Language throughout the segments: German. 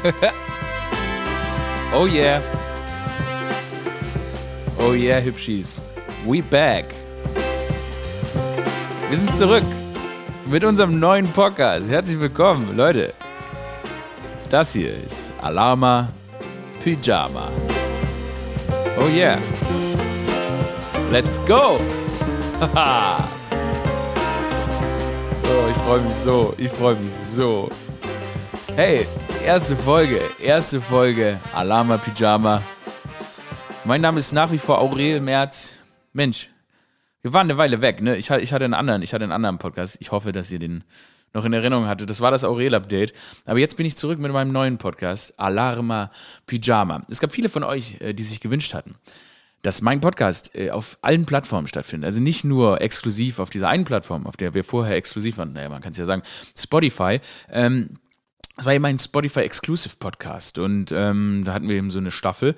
oh yeah. Oh yeah, Hübschis. We back. Wir sind zurück mit unserem neuen Podcast. Herzlich willkommen, Leute. Das hier ist Alama Pyjama. Oh yeah. Let's go. Haha. oh, ich freue mich so. Ich freue mich so. Hey, erste Folge. Erste Folge Alama Pyjama. Mein Name ist nach wie vor Aurel Merz. Mensch, wir waren eine Weile weg, ne? Ich, ich, hatte einen anderen, ich hatte einen anderen Podcast. Ich hoffe, dass ihr den noch in Erinnerung hattet. Das war das Aurel-Update. Aber jetzt bin ich zurück mit meinem neuen Podcast, Alarma Pyjama. Es gab viele von euch, äh, die sich gewünscht hatten, dass mein Podcast äh, auf allen Plattformen stattfindet. Also nicht nur exklusiv auf dieser einen Plattform, auf der wir vorher exklusiv waren. Naja, man kann es ja sagen, Spotify. Ähm, das war eben ein Spotify Exclusive Podcast und ähm, da hatten wir eben so eine Staffel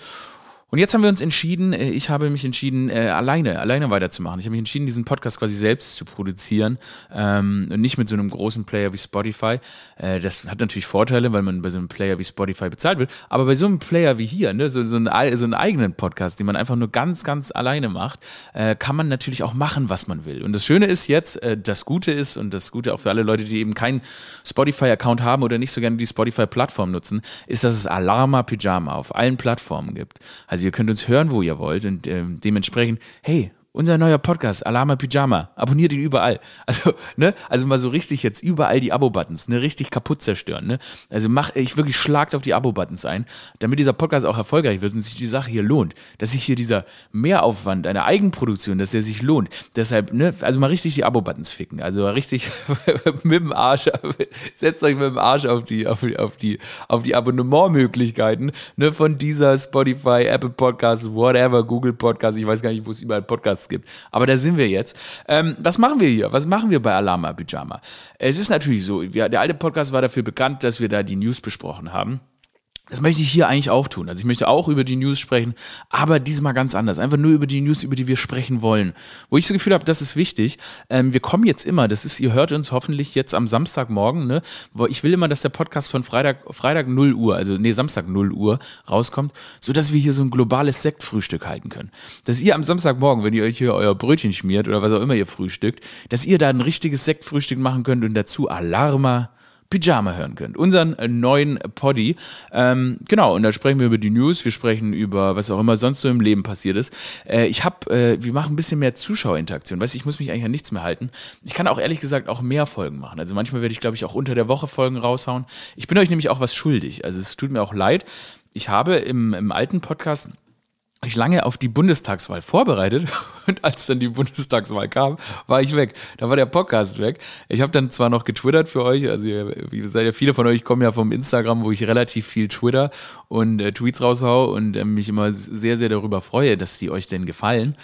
und jetzt haben wir uns entschieden, äh, ich habe mich entschieden, äh, alleine, alleine weiterzumachen. Ich habe mich entschieden, diesen Podcast quasi selbst zu produzieren ähm, und nicht mit so einem großen Player wie Spotify. Äh, das hat natürlich Vorteile, weil man bei so einem Player wie Spotify bezahlt wird. Aber bei so einem Player wie hier, ne, so, so, einen, so einen eigenen Podcast, den man einfach nur ganz, ganz alleine macht, äh, kann man natürlich auch machen, was man will. Und das Schöne ist jetzt, äh, das Gute ist und das Gute auch für alle Leute, die eben keinen Spotify-Account haben oder nicht so gerne die Spotify-Plattform nutzen, ist, dass es Alarma Pyjama auf allen Plattformen gibt. Also also ihr könnt uns hören, wo ihr wollt und äh, dementsprechend, hey, unser neuer Podcast, Alama Pyjama. Abonniert ihn überall. Also, ne, also mal so richtig jetzt überall die Abo-Buttons, ne, richtig kaputt zerstören, ne. Also mach, ich wirklich schlagt auf die Abo-Buttons ein, damit dieser Podcast auch erfolgreich wird und sich die Sache hier lohnt. Dass sich hier dieser Mehraufwand einer Eigenproduktion, dass der sich lohnt. Deshalb, ne, also mal richtig die Abo-Buttons ficken. Also richtig mit dem Arsch, setzt euch mit dem Arsch auf die, auf auf die, auf die Abonnementmöglichkeiten, ne, von dieser Spotify, Apple Podcasts, whatever, Google Podcasts, ich weiß gar nicht, wo es überall Podcasts Podcasts gibt. Aber da sind wir jetzt. Ähm, was machen wir hier? Was machen wir bei Alama Pyjama? Es ist natürlich so, wir, der alte Podcast war dafür bekannt, dass wir da die News besprochen haben. Das möchte ich hier eigentlich auch tun. Also ich möchte auch über die News sprechen, aber diesmal ganz anders. Einfach nur über die News, über die wir sprechen wollen. Wo ich das Gefühl habe, das ist wichtig. Ähm, wir kommen jetzt immer, das ist, ihr hört uns hoffentlich jetzt am Samstagmorgen, ne? Ich will immer, dass der Podcast von Freitag, Freitag 0 Uhr, also nee, Samstag 0 Uhr rauskommt, sodass wir hier so ein globales Sektfrühstück halten können. Dass ihr am Samstagmorgen, wenn ihr euch hier euer Brötchen schmiert oder was auch immer ihr frühstückt, dass ihr da ein richtiges Sektfrühstück machen könnt und dazu Alarma Pyjama hören könnt. Unseren äh, neuen Poddy. Ähm, genau, und da sprechen wir über die News, wir sprechen über was auch immer sonst so im Leben passiert ist. Äh, ich habe, äh, wir machen ein bisschen mehr Zuschauerinteraktion. Weißt du, ich muss mich eigentlich an nichts mehr halten. Ich kann auch ehrlich gesagt auch mehr Folgen machen. Also manchmal werde ich, glaube ich, auch unter der Woche Folgen raushauen. Ich bin euch nämlich auch was schuldig. Also es tut mir auch leid. Ich habe im, im alten Podcast ich lange auf die Bundestagswahl vorbereitet und als dann die Bundestagswahl kam, war ich weg. Da war der Podcast weg. Ich habe dann zwar noch getwittert für euch, also ihr, wie seid ja viele von euch kommen ja vom Instagram, wo ich relativ viel Twitter und äh, Tweets raushau und äh, mich immer sehr, sehr darüber freue, dass die euch denn gefallen.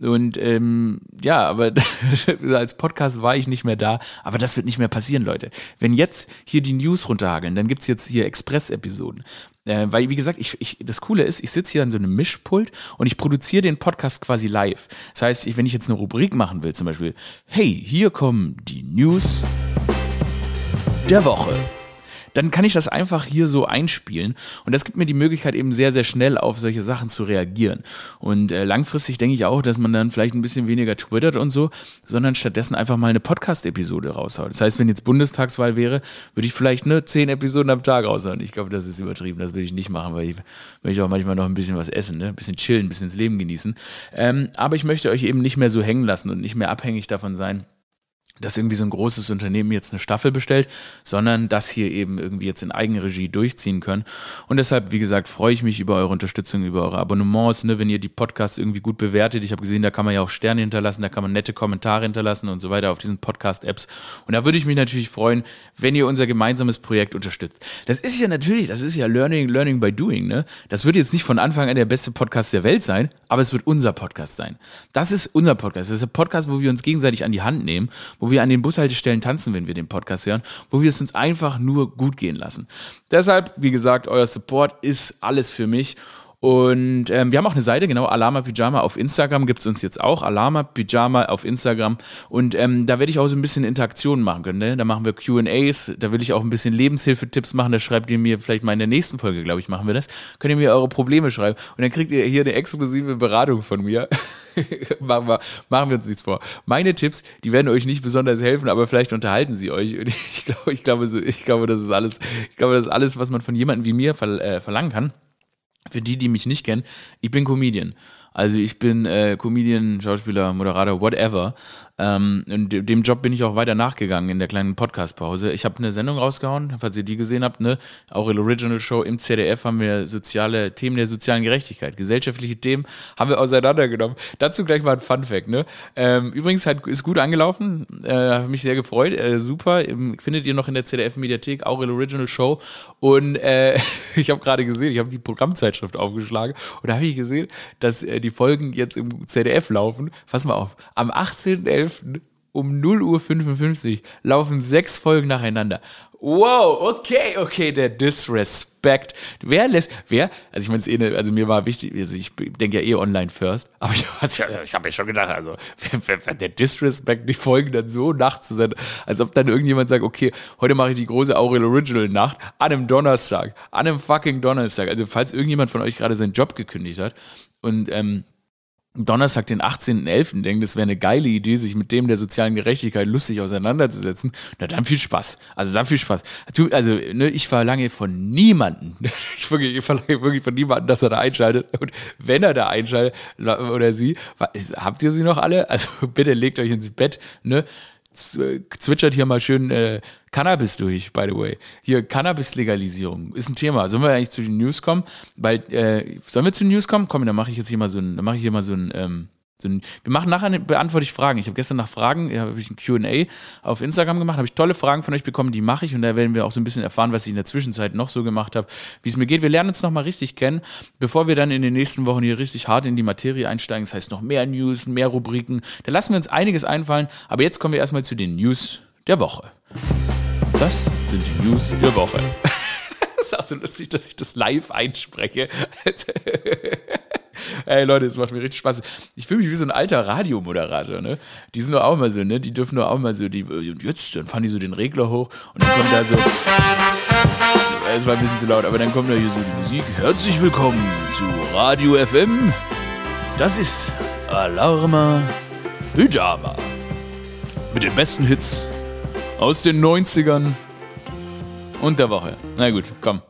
Und ähm, ja, aber als Podcast war ich nicht mehr da. Aber das wird nicht mehr passieren, Leute. Wenn jetzt hier die News runterhageln, dann gibt's jetzt hier Express-Episoden. Äh, weil, wie gesagt, ich, ich, das Coole ist, ich sitze hier an so einem Mischpult und ich produziere den Podcast quasi live. Das heißt, ich, wenn ich jetzt eine Rubrik machen will, zum Beispiel, hey, hier kommen die News der Woche dann kann ich das einfach hier so einspielen. Und das gibt mir die Möglichkeit, eben sehr, sehr schnell auf solche Sachen zu reagieren. Und äh, langfristig denke ich auch, dass man dann vielleicht ein bisschen weniger twittert und so, sondern stattdessen einfach mal eine Podcast-Episode raushaut. Das heißt, wenn jetzt Bundestagswahl wäre, würde ich vielleicht ne, zehn Episoden am Tag raushauen. Ich glaube, das ist übertrieben. Das würde ich nicht machen, weil ich möchte auch manchmal noch ein bisschen was essen, ne? ein bisschen chillen, ein bisschen ins Leben genießen. Ähm, aber ich möchte euch eben nicht mehr so hängen lassen und nicht mehr abhängig davon sein, dass irgendwie so ein großes Unternehmen jetzt eine Staffel bestellt, sondern das hier eben irgendwie jetzt in Eigenregie durchziehen können. Und deshalb, wie gesagt, freue ich mich über eure Unterstützung, über eure Abonnements, ne, wenn ihr die Podcasts irgendwie gut bewertet. Ich habe gesehen, da kann man ja auch Sterne hinterlassen, da kann man nette Kommentare hinterlassen und so weiter auf diesen Podcast-Apps. Und da würde ich mich natürlich freuen, wenn ihr unser gemeinsames Projekt unterstützt. Das ist ja natürlich, das ist ja Learning, Learning by Doing, ne? Das wird jetzt nicht von Anfang an der beste Podcast der Welt sein, aber es wird unser Podcast sein. Das ist unser Podcast. Das ist ein Podcast, wo wir uns gegenseitig an die Hand nehmen, wo wir an den Bushaltestellen tanzen, wenn wir den Podcast hören, wo wir es uns einfach nur gut gehen lassen. Deshalb, wie gesagt, euer Support ist alles für mich. Und ähm, wir haben auch eine Seite, genau, Alama Pyjama auf Instagram gibt es uns jetzt auch. Alama Pyjama auf Instagram. Und ähm, da werde ich auch so ein bisschen Interaktionen machen können. Ne? Da machen wir QAs, da will ich auch ein bisschen Lebenshilfetipps machen. Da schreibt ihr mir vielleicht mal in der nächsten Folge, glaube ich, machen wir das. Könnt ihr mir eure Probleme schreiben. Und dann kriegt ihr hier eine exklusive Beratung von mir. machen, wir, machen wir uns nichts vor. Meine Tipps, die werden euch nicht besonders helfen, aber vielleicht unterhalten sie euch. Und ich glaube, ich glaube, ich glaube, das ist alles, ich glaube, das ist alles, was man von jemandem wie mir äh, verlangen kann. Für die, die mich nicht kennen, ich bin Comedian. Also ich bin äh, Comedian, Schauspieler, Moderator, whatever. Ähm, dem Job bin ich auch weiter nachgegangen in der kleinen Podcast-Pause. Ich habe eine Sendung rausgehauen, falls ihr die gesehen habt, ne? Auch in Original Show im ZDF haben wir soziale Themen der sozialen Gerechtigkeit, gesellschaftliche Themen haben wir auseinandergenommen. Dazu gleich mal ein Fun Fact, ne? Ähm, übrigens hat, ist gut angelaufen, äh, habe mich sehr gefreut, äh, super. Findet ihr noch in der ZDF-Mediathek, Aurel Original Show. Und äh, ich habe gerade gesehen, ich habe die Programmzeitschrift aufgeschlagen und da habe ich gesehen, dass äh, die Folgen jetzt im ZDF laufen. Pass mal auf, am 18.11 um 0.55 Uhr laufen sechs Folgen nacheinander. Wow, okay, okay, der Disrespect. Wer lässt, wer, also ich meine, es eh also mir war wichtig, also ich denke ja eh online first, aber ich, ich habe mir schon gedacht, also wer, wer, der Disrespect, die Folgen dann so nachzusenden, als ob dann irgendjemand sagt, okay, heute mache ich die große Aurel Original Nacht an einem Donnerstag, an einem fucking Donnerstag. Also falls irgendjemand von euch gerade seinen Job gekündigt hat und ähm, Donnerstag, den 18.11. denkt, das wäre eine geile Idee, sich mit dem der sozialen Gerechtigkeit lustig auseinanderzusetzen, na dann viel Spaß. Also dann viel Spaß. Also ne, ich verlange von niemanden, ich, wirklich, ich verlange wirklich von niemanden, dass er da einschaltet. Und wenn er da einschaltet oder sie, habt ihr sie noch alle? Also bitte legt euch ins Bett, ne? Zwitschert hier mal schön äh, Cannabis durch, by the way. Hier, Cannabis-Legalisierung ist ein Thema. Sollen wir eigentlich zu den News kommen? Weil, äh, sollen wir zu den News kommen? Komm, dann mache ich jetzt hier mal so ein, dann mache ich hier mal so ein, ähm, wir machen nachher, eine, beantworte ich Fragen. Ich habe gestern nach Fragen, habe ich ein QA auf Instagram gemacht, habe ich tolle Fragen von euch bekommen, die mache ich und da werden wir auch so ein bisschen erfahren, was ich in der Zwischenzeit noch so gemacht habe, wie es mir geht. Wir lernen uns nochmal richtig kennen, bevor wir dann in den nächsten Wochen hier richtig hart in die Materie einsteigen. Das heißt noch mehr News, mehr Rubriken. Da lassen wir uns einiges einfallen, aber jetzt kommen wir erstmal zu den News der Woche. Das sind die News der Woche. das ist auch so lustig, dass ich das live einspreche. Ey Leute, es macht mir richtig Spaß. Ich fühle mich wie so ein alter Radiomoderator, ne? Die sind doch auch mal so, ne? Die dürfen doch auch mal so, die, und jetzt, dann fahren die so den Regler hoch und dann kommt da so. Es war ein bisschen zu laut, aber dann kommt da hier so die Musik. Herzlich willkommen zu Radio FM. Das ist Alarma Pyjama. Mit den besten Hits aus den 90ern und der Woche. Na gut, komm.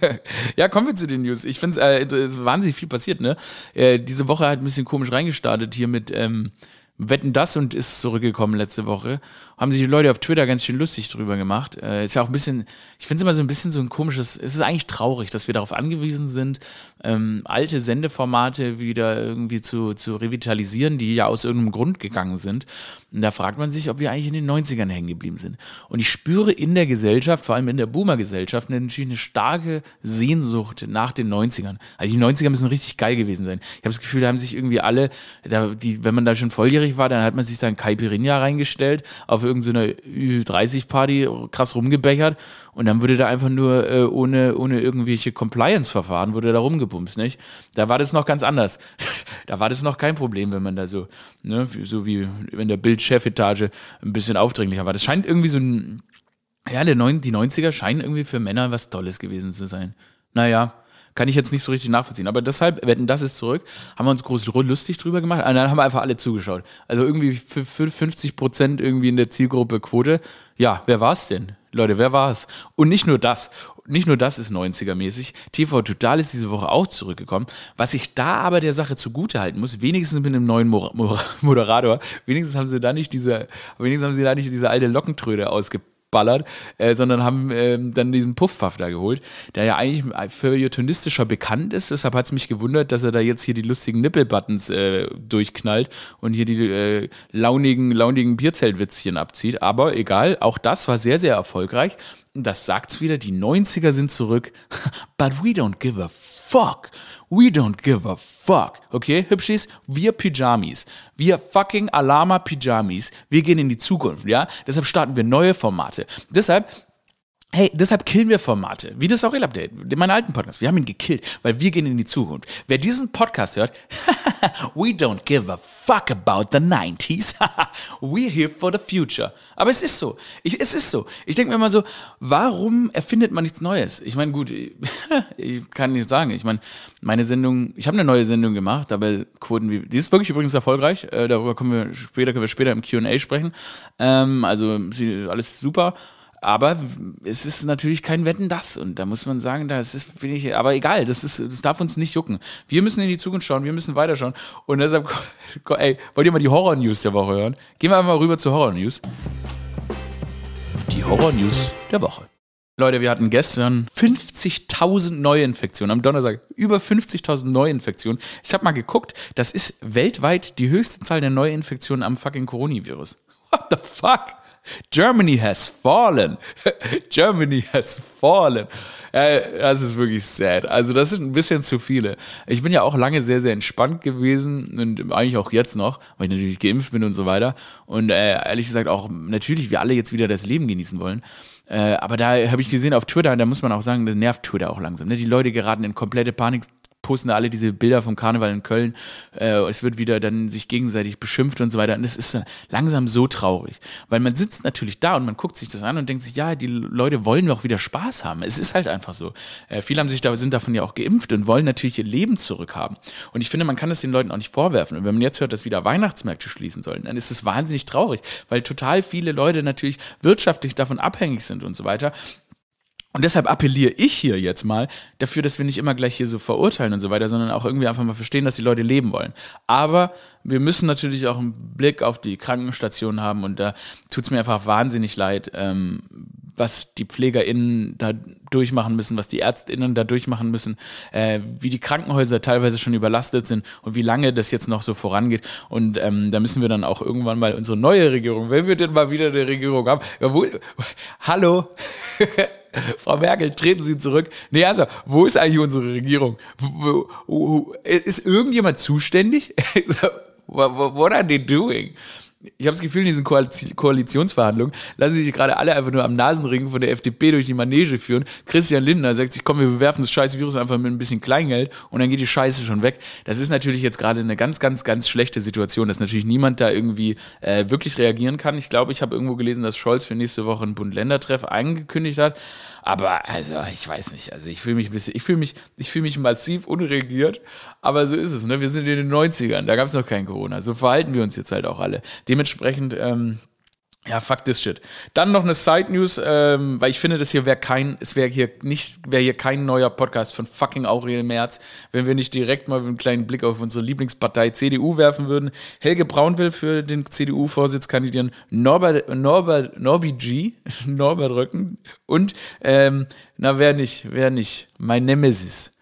ja, kommen wir zu den News. Ich finde äh, es wahnsinnig viel passiert, ne? Äh, diese Woche hat ein bisschen komisch reingestartet hier mit ähm, Wetten das und ist zurückgekommen letzte Woche. Haben sich die Leute auf Twitter ganz schön lustig drüber gemacht. Äh, ist ja auch ein bisschen, ich finde es immer so ein bisschen so ein komisches, es ist eigentlich traurig, dass wir darauf angewiesen sind, ähm, alte Sendeformate wieder irgendwie zu, zu revitalisieren, die ja aus irgendeinem Grund gegangen sind. Und da fragt man sich, ob wir eigentlich in den 90ern hängen geblieben sind. Und ich spüre in der Gesellschaft, vor allem in der Boomer-Gesellschaft, natürlich eine starke Sehnsucht nach den 90ern. Also die 90er müssen richtig geil gewesen sein. Ich habe das Gefühl, da haben sich irgendwie alle, da, die, wenn man da schon volljährig war, dann hat man sich da ein Caipirinha reingestellt, auf irgendeine Ü30-Party krass rumgebechert und dann wurde da einfach nur äh, ohne, ohne irgendwelche Compliance-Verfahren, wurde da rumgebumst, nicht? Da war das noch ganz anders. da war das noch kein Problem, wenn man da so, ne, so wie wenn der Bildchefetage ein bisschen aufdringlicher war. Das scheint irgendwie so ein, ja, der neun, die 90er scheinen irgendwie für Männer was Tolles gewesen zu sein. Naja, kann ich jetzt nicht so richtig nachvollziehen. Aber deshalb, wetten, das ist zurück, haben wir uns groß lustig drüber gemacht. Und dann haben wir einfach alle zugeschaut. Also irgendwie für 50 Prozent irgendwie in der Zielgruppe Quote. Ja, wer war es denn? Leute, wer war es? Und nicht nur das, nicht nur das ist 90er-mäßig. TV Total ist diese Woche auch zurückgekommen. Was ich da aber der Sache zugute halten muss, wenigstens mit einem neuen Moderator, wenigstens haben sie da nicht diese, wenigstens haben sie da nicht diese alte Lockentröde ausgepackt geballert, äh, sondern haben äh, dann diesen Puffpuff da geholt, der ja eigentlich feuilletonistischer bekannt ist. Deshalb hat es mich gewundert, dass er da jetzt hier die lustigen Nippelbuttons äh, durchknallt und hier die äh, launigen, launigen Bierzeltwitzchen abzieht. Aber egal, auch das war sehr, sehr erfolgreich. Das sagt's wieder, die 90er sind zurück. But we don't give a fuck. We don't give a fuck. Okay, Hübschis? Wir Pyjamis. Wir fucking Alama Pyjamis. Wir gehen in die Zukunft, ja? Deshalb starten wir neue Formate. Deshalb Hey, deshalb killen wir Formate, wie das Aurel Update, meinen alten Podcast. Wir haben ihn gekillt, weil wir gehen in die Zukunft. Wer diesen Podcast hört, we don't give a fuck about the 90s. We're here for the future. Aber es ist so. Ich, es ist so. Ich denke mir immer so, warum erfindet man nichts Neues? Ich meine, gut, ich kann nicht sagen. Ich meine, meine Sendung, ich habe eine neue Sendung gemacht, aber Quoten wie, die ist wirklich übrigens erfolgreich. Äh, darüber kommen wir später, können wir später im Q&A sprechen. Ähm, also alles super. Aber es ist natürlich kein Wetten das. Und da muss man sagen, das ist, bin ich, aber egal, das, ist, das darf uns nicht jucken. Wir müssen in die Zukunft schauen, wir müssen weiterschauen. Und deshalb, ey, wollt ihr mal die Horror-News der Woche hören? Gehen wir einfach mal rüber zur Horror-News. Die Horror-News der Woche. Leute, wir hatten gestern 50.000 Neuinfektionen. Am Donnerstag über 50.000 Neuinfektionen. Ich habe mal geguckt, das ist weltweit die höchste Zahl der Neuinfektionen am fucking Coronavirus. What the fuck? Germany has fallen. Germany has fallen. Äh, das ist wirklich sad. Also, das sind ein bisschen zu viele. Ich bin ja auch lange sehr, sehr entspannt gewesen und eigentlich auch jetzt noch, weil ich natürlich geimpft bin und so weiter. Und äh, ehrlich gesagt auch natürlich, wir alle jetzt wieder das Leben genießen wollen. Äh, aber da habe ich gesehen auf Twitter, da muss man auch sagen, das nervt Twitter auch langsam. Ne? Die Leute geraten in komplette Panik posten alle diese Bilder vom Karneval in Köln. Äh, es wird wieder dann sich gegenseitig beschimpft und so weiter. Und es ist langsam so traurig. Weil man sitzt natürlich da und man guckt sich das an und denkt sich, ja, die Leute wollen doch wieder Spaß haben. Es ist halt einfach so. Äh, viele haben sich da, sind davon ja auch geimpft und wollen natürlich ihr Leben zurückhaben. Und ich finde, man kann es den Leuten auch nicht vorwerfen. Und wenn man jetzt hört, dass wieder Weihnachtsmärkte schließen sollen, dann ist es wahnsinnig traurig, weil total viele Leute natürlich wirtschaftlich davon abhängig sind und so weiter. Und deshalb appelliere ich hier jetzt mal dafür, dass wir nicht immer gleich hier so verurteilen und so weiter, sondern auch irgendwie einfach mal verstehen, dass die Leute leben wollen. Aber wir müssen natürlich auch einen Blick auf die Krankenstationen haben und da tut es mir einfach wahnsinnig leid, ähm, was die PflegerInnen da durchmachen müssen, was die ÄrztInnen da durchmachen müssen, äh, wie die Krankenhäuser teilweise schon überlastet sind und wie lange das jetzt noch so vorangeht. Und ähm, da müssen wir dann auch irgendwann mal unsere neue Regierung, wenn wir denn mal wieder eine Regierung haben, ja, wo, hallo, Frau Merkel, treten Sie zurück. Nee, also, wo ist eigentlich unsere Regierung? Ist irgendjemand zuständig? What are they doing? Ich habe das Gefühl, in diesen Koalitionsverhandlungen lassen sich gerade alle einfach nur am Nasenring von der FDP durch die Manege führen. Christian Lindner sagt sich, komm, wir bewerfen das scheiß Virus einfach mit ein bisschen Kleingeld und dann geht die Scheiße schon weg. Das ist natürlich jetzt gerade eine ganz, ganz, ganz schlechte Situation, dass natürlich niemand da irgendwie äh, wirklich reagieren kann. Ich glaube, ich habe irgendwo gelesen, dass Scholz für nächste Woche einen Bund-Länder-Treff angekündigt hat. Aber also, ich weiß nicht. Also ich fühle mich ein bisschen, ich fühle mich, ich fühle mich massiv unregiert, aber so ist es. Ne? Wir sind in den 90ern, da gab es noch kein Corona. So verhalten wir uns jetzt halt auch alle. Dementsprechend, ähm, ja, fuck this shit. Dann noch eine Side News, ähm, weil ich finde, das hier wäre kein, es wäre hier nicht, wäre hier kein neuer Podcast von fucking Aurel Merz, wenn wir nicht direkt mal einen kleinen Blick auf unsere Lieblingspartei CDU werfen würden. Helge Braun will für den CDU-Vorsitz kandidieren, Norbert, Norbert, Norbi G, Norbert Röcken und, ähm, na, wer nicht, wer nicht, mein Nemesis,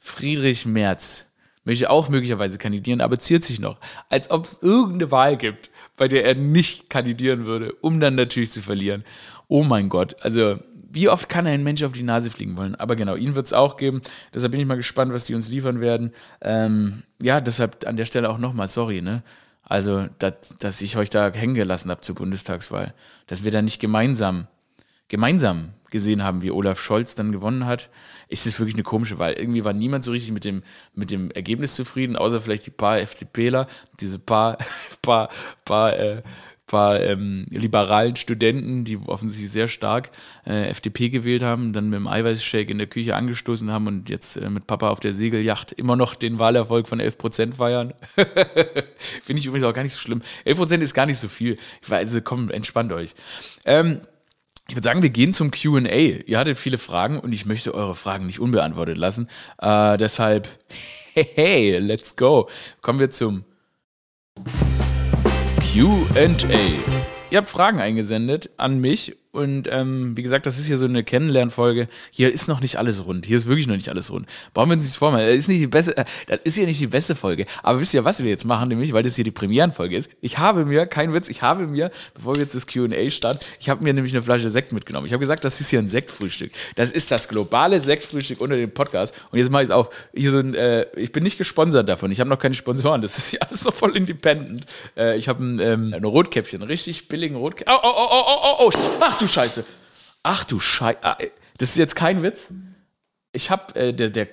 Friedrich Merz möchte auch möglicherweise kandidieren, aber ziert sich noch, als ob es irgendeine Wahl gibt bei der er nicht kandidieren würde, um dann natürlich zu verlieren. Oh mein Gott, also wie oft kann ein Mensch auf die Nase fliegen wollen? Aber genau, ihn wird es auch geben. Deshalb bin ich mal gespannt, was die uns liefern werden. Ähm, ja, deshalb an der Stelle auch nochmal sorry, ne? Also, dass, dass ich euch da hängen gelassen habe zur Bundestagswahl. Dass wir da nicht gemeinsam, gemeinsam gesehen haben, wie Olaf Scholz dann gewonnen hat, ist es wirklich eine komische Wahl. Irgendwie war niemand so richtig mit dem, mit dem Ergebnis zufrieden, außer vielleicht die paar FDPler, diese paar, paar, paar, äh, paar ähm, liberalen Studenten, die offensichtlich sehr stark äh, FDP gewählt haben, dann mit dem Eiweißshake in der Küche angestoßen haben und jetzt äh, mit Papa auf der Segelyacht immer noch den Wahlerfolg von 11% feiern. Finde ich übrigens auch gar nicht so schlimm. 11% ist gar nicht so viel. Ich weiß, also komm, entspannt euch. Ähm, ich würde sagen, wir gehen zum QA. Ihr hattet viele Fragen und ich möchte eure Fragen nicht unbeantwortet lassen. Äh, deshalb, hey, hey, let's go. Kommen wir zum QA. Ihr habt Fragen eingesendet an mich und ähm, wie gesagt, das ist hier so eine Kennenlernfolge. Hier ist noch nicht alles rund. Hier ist wirklich noch nicht alles rund. Brauchen wir uns nicht vormachen. Das ist, nicht die beste, äh, das ist hier nicht die beste Folge. Aber wisst ihr, was wir jetzt machen, nämlich, weil das hier die Premierenfolge ist? Ich habe mir, kein Witz, ich habe mir, bevor wir jetzt das QA starten, ich habe mir nämlich eine Flasche Sekt mitgenommen. Ich habe gesagt, das ist hier ein Sektfrühstück. Das ist das globale Sektfrühstück unter dem Podcast. Und jetzt mache ich es auf. Hier so ein, äh, ich bin nicht gesponsert davon. Ich habe noch keine Sponsoren. Das ist ja alles so voll independent. Äh, ich habe ein, ähm, ein Rotkäppchen, richtig billigen Rotkäppchen. Oh, oh, oh, oh, oh, oh, oh. Ach du Scheiße. Ach du Scheiße. Das ist jetzt kein Witz. Ich hab, äh, der, der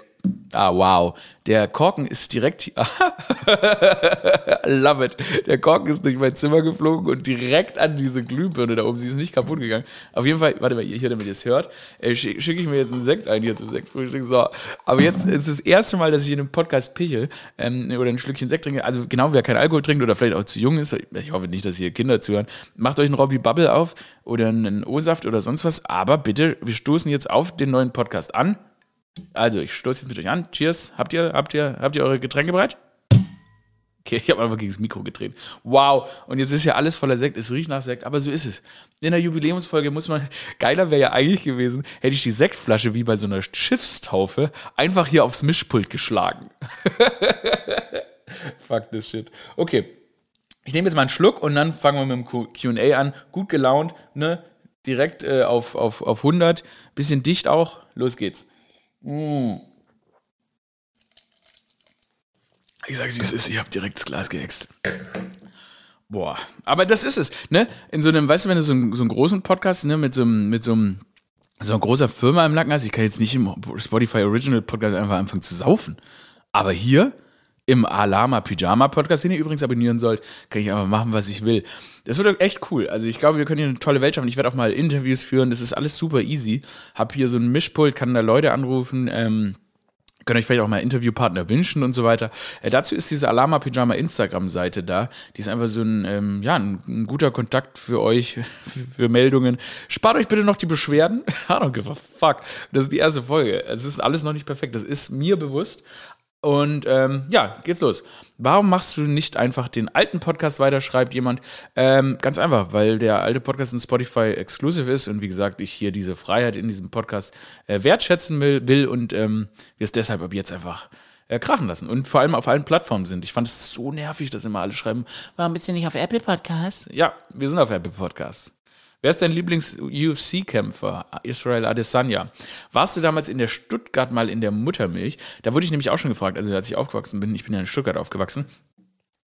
Ah, wow. Der Korken ist direkt. Love it. Der Korken ist durch mein Zimmer geflogen und direkt an diese Glühbirne da oben. Sie ist nicht kaputt gegangen. Auf jeden Fall, warte mal, hier, damit ihr es hört, äh, schicke schick ich mir jetzt einen Sekt ein hier zum Sektfrühstück. So. Aber jetzt ist das erste Mal, dass ich in einem Podcast pichel ähm, oder ein Schlückchen Sekt trinke. Also, genau, wer kein Alkohol trinkt oder vielleicht auch zu jung ist, ich hoffe nicht, dass hier Kinder zuhören, macht euch einen Robbie Bubble auf oder einen O-Saft oder sonst was. Aber bitte, wir stoßen jetzt auf den neuen Podcast an. Also, ich stoße jetzt mit euch an. Cheers. Habt ihr, habt ihr, habt ihr eure Getränke bereit? Okay, ich habe einfach gegen das Mikro gedreht. Wow. Und jetzt ist ja alles voller Sekt. Es riecht nach Sekt, aber so ist es. In der Jubiläumsfolge muss man, geiler wäre ja eigentlich gewesen, hätte ich die Sektflasche wie bei so einer Schiffstaufe einfach hier aufs Mischpult geschlagen. Fuck this shit. Okay. Ich nehme jetzt mal einen Schluck und dann fangen wir mit dem QA an. Gut gelaunt, ne? Direkt äh, auf, auf, auf 100. Bisschen dicht auch. Los geht's. Ich sage, wie es ist, ich habe direkt das Glas gehext. Boah, aber das ist es, ne? In so einem, weißt du, wenn du so einen, so einen großen Podcast, ne, mit so einem, mit so einem, so einer großen Firma im Nacken hast, ich kann jetzt nicht im Spotify Original Podcast einfach anfangen zu saufen. Aber hier, im Alama Pyjama Podcast, den ihr übrigens abonnieren sollt, kann ich einfach machen, was ich will. Das wird echt cool. Also ich glaube, wir können hier eine tolle Welt schaffen. Ich werde auch mal Interviews führen. Das ist alles super easy. Hab hier so ein Mischpult, kann da Leute anrufen. Ähm, könnt euch vielleicht auch mal Interviewpartner wünschen und so weiter. Äh, dazu ist diese Alama Pyjama Instagram-Seite da. Die ist einfach so ein, ähm, ja, ein, ein, guter Kontakt für euch, für Meldungen. Spart euch bitte noch die Beschwerden. I don't give a fuck. Das ist die erste Folge. Es ist alles noch nicht perfekt. Das ist mir bewusst. Und ähm, ja, geht's los. Warum machst du nicht einfach den alten Podcast weiter, schreibt jemand? Ähm, ganz einfach, weil der alte Podcast in Spotify exclusive ist und wie gesagt, ich hier diese Freiheit in diesem Podcast äh, wertschätzen will, will und ähm, wir es deshalb ab jetzt einfach äh, krachen lassen und vor allem auf allen Plattformen sind. Ich fand es so nervig, dass immer alle schreiben, warum bist du nicht auf Apple Podcasts? Ja, wir sind auf Apple Podcasts. Wer ist dein Lieblings-UFC-Kämpfer? Israel Adesanya. Warst du damals in der Stuttgart mal in der Muttermilch? Da wurde ich nämlich auch schon gefragt, also als ich aufgewachsen bin, ich bin ja in Stuttgart aufgewachsen,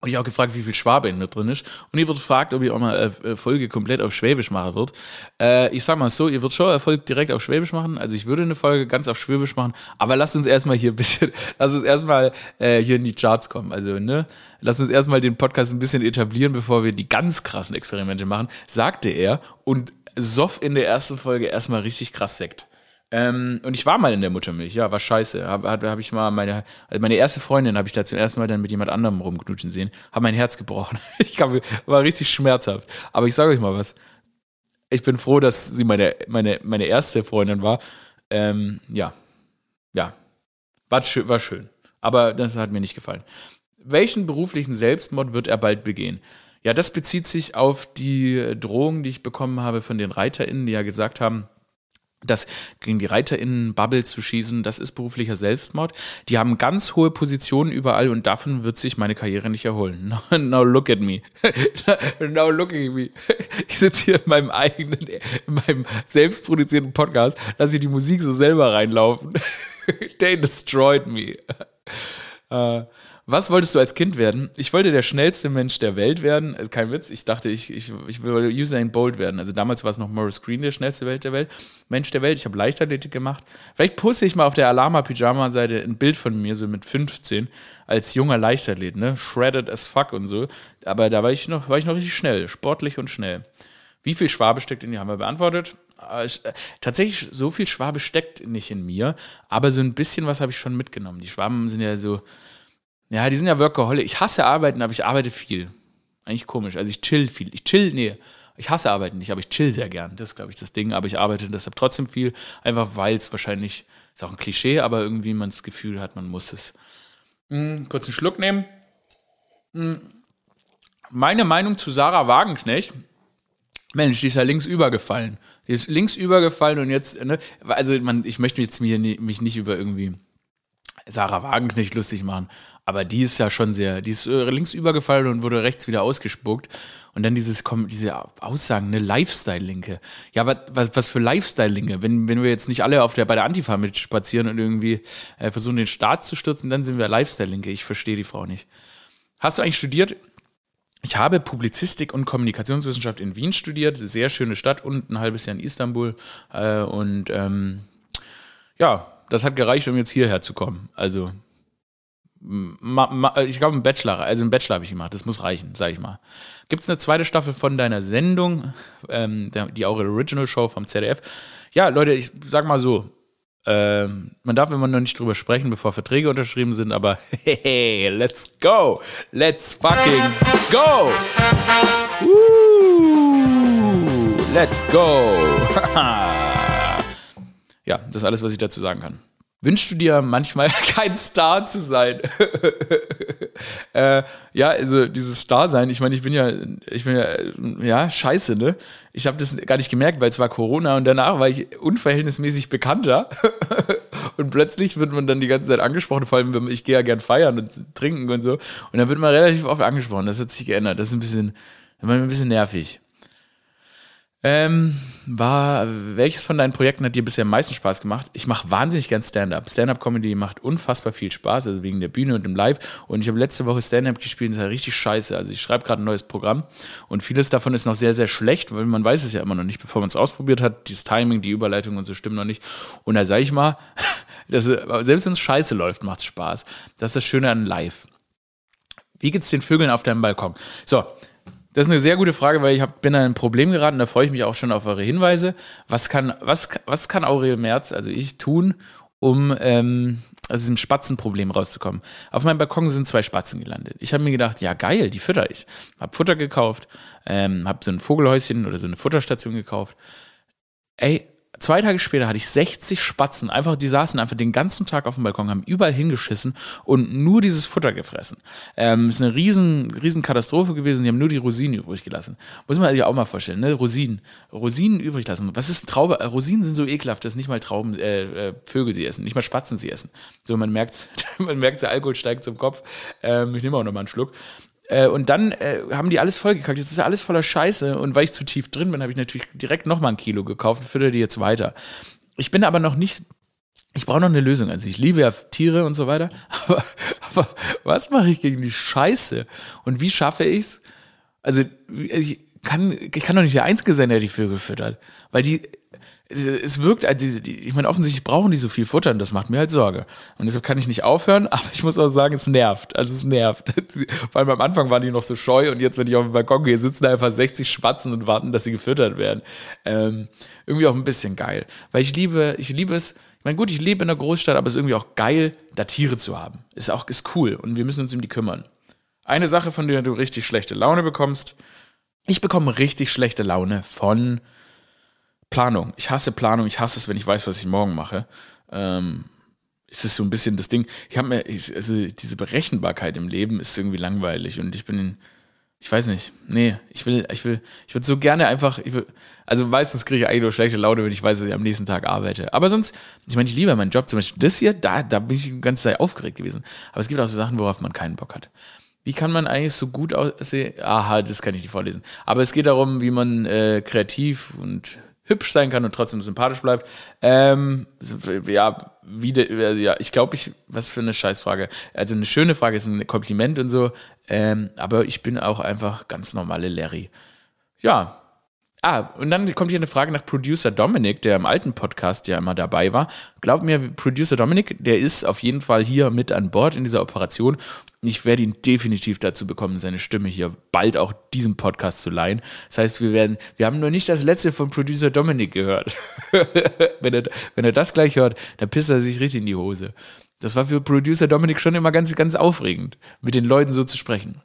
und ich auch gefragt, wie viel Schwabe in mir drin ist. Und ihr wird gefragt, ob ich auch mal eine Folge komplett auf Schwäbisch machen wird. Äh, ich sag mal so, ihr wird schon Erfolg direkt auf Schwäbisch machen. Also ich würde eine Folge ganz auf Schwäbisch machen, aber lasst uns erstmal hier ein bisschen, lasst uns erstmal äh, hier in die Charts kommen. Also, ne, lasst uns erstmal den Podcast ein bisschen etablieren, bevor wir die ganz krassen Experimente machen, sagte er und soff in der ersten Folge erstmal richtig krass Sekt. Ähm, und ich war mal in der Muttermilch, ja, war scheiße. Habe hab, hab ich mal meine, also meine erste Freundin habe ich da zum ersten Mal dann mit jemand anderem rumknutschen sehen, habe mein Herz gebrochen. ich kann, war richtig schmerzhaft. Aber ich sage euch mal was. Ich bin froh, dass sie meine, meine, meine erste Freundin war. Ähm, ja, ja, war war schön. Aber das hat mir nicht gefallen. Welchen beruflichen Selbstmord wird er bald begehen? Ja, das bezieht sich auf die Drohung, die ich bekommen habe von den ReiterInnen, die ja gesagt haben, das gegen die ReiterInnen Bubble zu schießen, das ist beruflicher Selbstmord. Die haben ganz hohe Positionen überall und davon wird sich meine Karriere nicht erholen. No, now look at me. now look at me. Ich sitze hier in meinem eigenen, in meinem selbstproduzierten Podcast, lasse ich die Musik so selber reinlaufen. They destroyed me. Uh, was wolltest du als Kind werden? Ich wollte der schnellste Mensch der Welt werden. Also kein Witz. Ich dachte, ich, ich, ich will Usain Bolt werden. Also damals war es noch Morris Green, der schnellste Welt der Welt. Mensch der Welt. Ich habe Leichtathletik gemacht. Vielleicht poste ich mal auf der Alama Pyjama Seite ein Bild von mir, so mit 15, als junger Leichtathlet, ne? Shredded as fuck und so. Aber da war ich noch, war ich noch richtig schnell, sportlich und schnell. Wie viel Schwabe steckt in dir, haben wir beantwortet. Äh, tatsächlich, so viel Schwabe steckt nicht in mir, aber so ein bisschen was habe ich schon mitgenommen. Die Schwaben sind ja so, ja, die sind ja Workaholic. Ich hasse Arbeiten, aber ich arbeite viel. Eigentlich komisch. Also ich chill viel. Ich chill, nee, ich hasse Arbeiten nicht, aber ich chill sehr gern. Das ist, glaube ich, das Ding. Aber ich arbeite deshalb trotzdem viel, einfach weil es wahrscheinlich, ist auch ein Klischee, aber irgendwie man das Gefühl hat, man muss es. Hm, kurz einen Schluck nehmen. Hm. Meine Meinung zu Sarah Wagenknecht. Mensch, die ist ja links übergefallen. Die ist links übergefallen und jetzt, ne, also man, ich möchte jetzt mich nicht über irgendwie Sarah Wagenknecht lustig machen. Aber die ist ja schon sehr, die ist äh, links übergefallen und wurde rechts wieder ausgespuckt. Und dann dieses, diese Aussagen, eine Lifestyle-Linke. Ja, aber was, was für Lifestyle-Linke? Wenn, wenn wir jetzt nicht alle auf der, bei der Antifa mitspazieren und irgendwie äh, versuchen, den Staat zu stürzen, dann sind wir Lifestyle-Linke. Ich verstehe die Frau nicht. Hast du eigentlich studiert? ich habe Publizistik und Kommunikationswissenschaft in Wien studiert, sehr schöne Stadt und ein halbes Jahr in Istanbul. Äh, und ähm, ja, das hat gereicht, um jetzt hierher zu kommen. Also ich glaube, ein Bachelor, also ein Bachelor habe ich gemacht, das muss reichen, sage ich mal. Gibt es eine zweite Staffel von deiner Sendung, ähm, die Aurel Original Show vom ZDF? Ja, Leute, ich sag mal so, äh, man darf immer noch nicht drüber sprechen, bevor Verträge unterschrieben sind, aber hey, let's go! Let's fucking go! Woo! Let's go! ja, das ist alles, was ich dazu sagen kann. Wünschst du dir manchmal kein Star zu sein? äh, ja, also dieses Star sein, ich meine, ich bin ja, ich bin ja, ja, scheiße, ne? Ich habe das gar nicht gemerkt, weil es war Corona und danach war ich unverhältnismäßig bekannter. und plötzlich wird man dann die ganze Zeit angesprochen, vor allem, ich gehe ja gern feiern und trinken und so. Und dann wird man relativ oft angesprochen. Das hat sich geändert. Das ist ein bisschen, ein bisschen nervig. Ähm, war, welches von deinen Projekten hat dir bisher am meisten Spaß gemacht? Ich mache wahnsinnig gern Stand-up. Stand-up-Comedy macht unfassbar viel Spaß, also wegen der Bühne und dem Live. Und ich habe letzte Woche Stand-up gespielt und das war richtig scheiße. Also ich schreibe gerade ein neues Programm und vieles davon ist noch sehr, sehr schlecht, weil man weiß es ja immer noch nicht, bevor man es ausprobiert hat. Das Timing, die Überleitung und so stimmen noch nicht. Und da sage ich mal, das, selbst wenn es scheiße läuft, macht es Spaß. Das ist das Schöne an Live. Wie geht's den Vögeln auf deinem Balkon? So, das ist eine sehr gute Frage, weil ich hab, bin an ein Problem geraten, da freue ich mich auch schon auf eure Hinweise. Was kann, was, was kann Aurel Merz, also ich, tun, um ähm, aus diesem Spatzenproblem rauszukommen? Auf meinem Balkon sind zwei Spatzen gelandet. Ich habe mir gedacht, ja geil, die fütter ich. Hab Futter gekauft, ähm, hab so ein Vogelhäuschen oder so eine Futterstation gekauft. Ey, Zwei Tage später hatte ich 60 Spatzen, einfach, die saßen einfach den ganzen Tag auf dem Balkon, haben überall hingeschissen und nur dieses Futter gefressen. Ähm, ist eine riesen, riesen Katastrophe gewesen, die haben nur die Rosinen übrig gelassen. Muss man sich auch mal vorstellen, ne? Rosinen. Rosinen übrig lassen. Was ist Traube? Äh, Rosinen sind so ekelhaft, dass nicht mal Trauben, äh, äh, Vögel sie essen, nicht mal Spatzen sie essen. So, man merkt, man merkt, der Alkohol steigt zum Kopf. Ähm, ich nehme auch noch mal einen Schluck. Äh, und dann äh, haben die alles vollgekackt. Jetzt ist ja alles voller Scheiße. Und weil ich zu tief drin bin, habe ich natürlich direkt nochmal ein Kilo gekauft und fütter die jetzt weiter. Ich bin aber noch nicht. Ich brauche noch eine Lösung. Also ich liebe ja Tiere und so weiter. Aber, aber was mache ich gegen die Scheiße? Und wie schaffe ich es? Also ich kann, ich kann doch nicht der Einzige sein, der die Vögel füttert. Weil die es wirkt, also ich meine, offensichtlich brauchen die so viel Futter und das macht mir halt Sorge. Und deshalb kann ich nicht aufhören, aber ich muss auch sagen, es nervt. Also es nervt. Vor allem am Anfang waren die noch so scheu und jetzt, wenn ich auf den Balkon gehe, sitzen da einfach 60 Spatzen und warten, dass sie gefüttert werden. Ähm, irgendwie auch ein bisschen geil. Weil ich liebe, ich liebe es, ich meine, gut, ich lebe in einer Großstadt, aber es ist irgendwie auch geil, da Tiere zu haben. Ist auch, ist cool und wir müssen uns um die kümmern. Eine Sache, von der du richtig schlechte Laune bekommst, ich bekomme richtig schlechte Laune von Planung. Ich hasse Planung. Ich hasse es, wenn ich weiß, was ich morgen mache. Ähm, ist es so ein bisschen das Ding. Ich habe mir, also diese Berechenbarkeit im Leben ist irgendwie langweilig und ich bin, ich weiß nicht, nee, ich will, ich will, ich würde so gerne einfach, will, also meistens kriege ich eigentlich nur schlechte Laune, wenn ich weiß, dass ich am nächsten Tag arbeite. Aber sonst, ich meine, ich liebe meinen Job, zum Beispiel das hier, da, da bin ich die ganze Zeit aufgeregt gewesen. Aber es gibt auch so Sachen, worauf man keinen Bock hat. Wie kann man eigentlich so gut aussehen? Aha, das kann ich nicht vorlesen. Aber es geht darum, wie man äh, kreativ und hübsch sein kann und trotzdem sympathisch bleibt. Ähm, ja, wie de, ja, ich glaube, ich, was für eine Scheißfrage. Also eine schöne Frage ist ein Kompliment und so, ähm, aber ich bin auch einfach ganz normale Larry. Ja, Ah, und dann kommt hier eine Frage nach Producer Dominic, der im alten Podcast ja immer dabei war. Glaubt mir, Producer Dominic, der ist auf jeden Fall hier mit an Bord in dieser Operation. Ich werde ihn definitiv dazu bekommen, seine Stimme hier bald auch diesem Podcast zu leihen. Das heißt, wir werden, wir haben noch nicht das letzte von Producer Dominic gehört. wenn, er, wenn er das gleich hört, dann pisst er sich richtig in die Hose. Das war für Producer Dominic schon immer ganz, ganz aufregend, mit den Leuten so zu sprechen.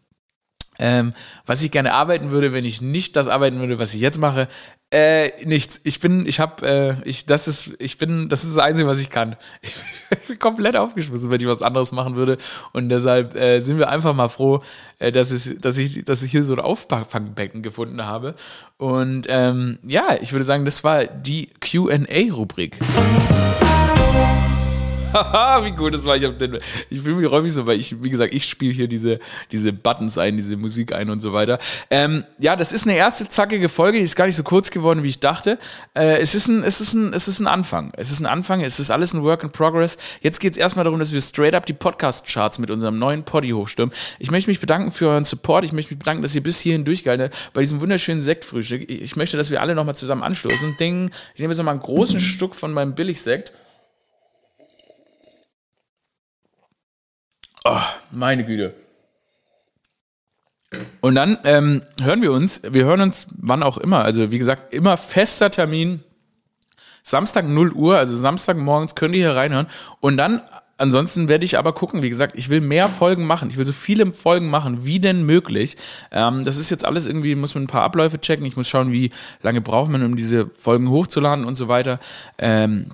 Ähm, was ich gerne arbeiten würde, wenn ich nicht das arbeiten würde, was ich jetzt mache, äh, nichts. Ich bin, ich habe, äh, ich, das ist, ich bin, das ist das Einzige, was ich kann. Ich bin komplett aufgeschmissen, wenn ich was anderes machen würde. Und deshalb äh, sind wir einfach mal froh, äh, dass, es, dass, ich, dass ich hier so ein Auffangbecken gefunden habe. Und ähm, ja, ich würde sagen, das war die QA-Rubrik. wie gut das war. Ich, den, ich fühle mich räumig so, weil ich, wie gesagt, ich spiele hier diese, diese Buttons ein, diese Musik ein und so weiter. Ähm, ja, das ist eine erste zackige Folge, die ist gar nicht so kurz geworden, wie ich dachte. Äh, es, ist ein, es, ist ein, es ist ein Anfang. Es ist ein Anfang, es ist alles ein Work in Progress. Jetzt geht es erstmal darum, dass wir straight up die Podcast-Charts mit unserem neuen Poddy hochstürmen. Ich möchte mich bedanken für euren Support. Ich möchte mich bedanken, dass ihr bis hierhin durchgehalten habt bei diesem wunderschönen Sektfrühstück. Ich möchte, dass wir alle nochmal zusammen anstoßen. Ding, ich nehme jetzt nochmal einen großen Stück von meinem Billigsekt. Oh, meine Güte. Und dann ähm, hören wir uns, wir hören uns wann auch immer, also wie gesagt, immer fester Termin, Samstag 0 Uhr, also Samstagmorgens könnt ihr hier reinhören. Und dann, ansonsten werde ich aber gucken, wie gesagt, ich will mehr Folgen machen, ich will so viele Folgen machen, wie denn möglich. Ähm, das ist jetzt alles irgendwie, muss man ein paar Abläufe checken, ich muss schauen, wie lange braucht man, um diese Folgen hochzuladen und so weiter. Ähm,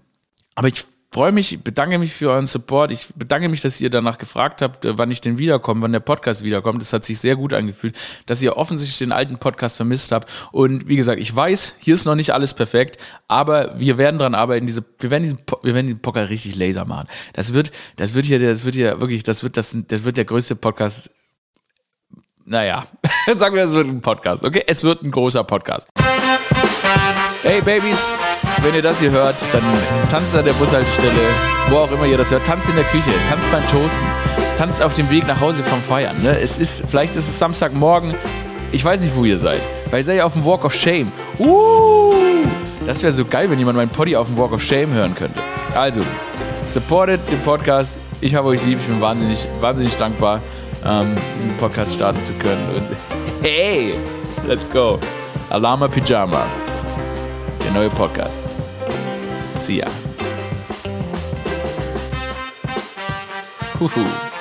aber ich freue mich, bedanke mich für euren Support. Ich bedanke mich, dass ihr danach gefragt habt, äh, wann ich denn wiederkomme, wann der Podcast wiederkommt. Das hat sich sehr gut angefühlt, dass ihr offensichtlich den alten Podcast vermisst habt. Und wie gesagt, ich weiß, hier ist noch nicht alles perfekt, aber wir werden dran arbeiten. Diese, wir werden diesen, wir werden diesen Podcast richtig laser machen. Das wird, das wird hier, das wird hier wirklich, das wird das, das wird der größte Podcast. Naja, sagen wir, es wird ein Podcast, okay? Es wird ein großer Podcast. Hey Babys, wenn ihr das hier hört, dann tanzt an der Bushaltestelle, wo auch immer ihr das hört. Tanzt in der Küche, tanzt beim Toasten, tanzt auf dem Weg nach Hause vom Feiern. Ne? Es ist, vielleicht ist es Samstagmorgen, ich weiß nicht, wo ihr seid. Vielleicht seid ihr auf dem Walk of Shame. Uh, das wäre so geil, wenn jemand meinen Poddy auf dem Walk of Shame hören könnte. Also, supportet den Podcast. Ich habe euch lieb, ich bin wahnsinnig, wahnsinnig dankbar, ähm, diesen Podcast starten zu können. Und hey, let's go. Alama Pyjama neue Podcast. See ya. Huhu.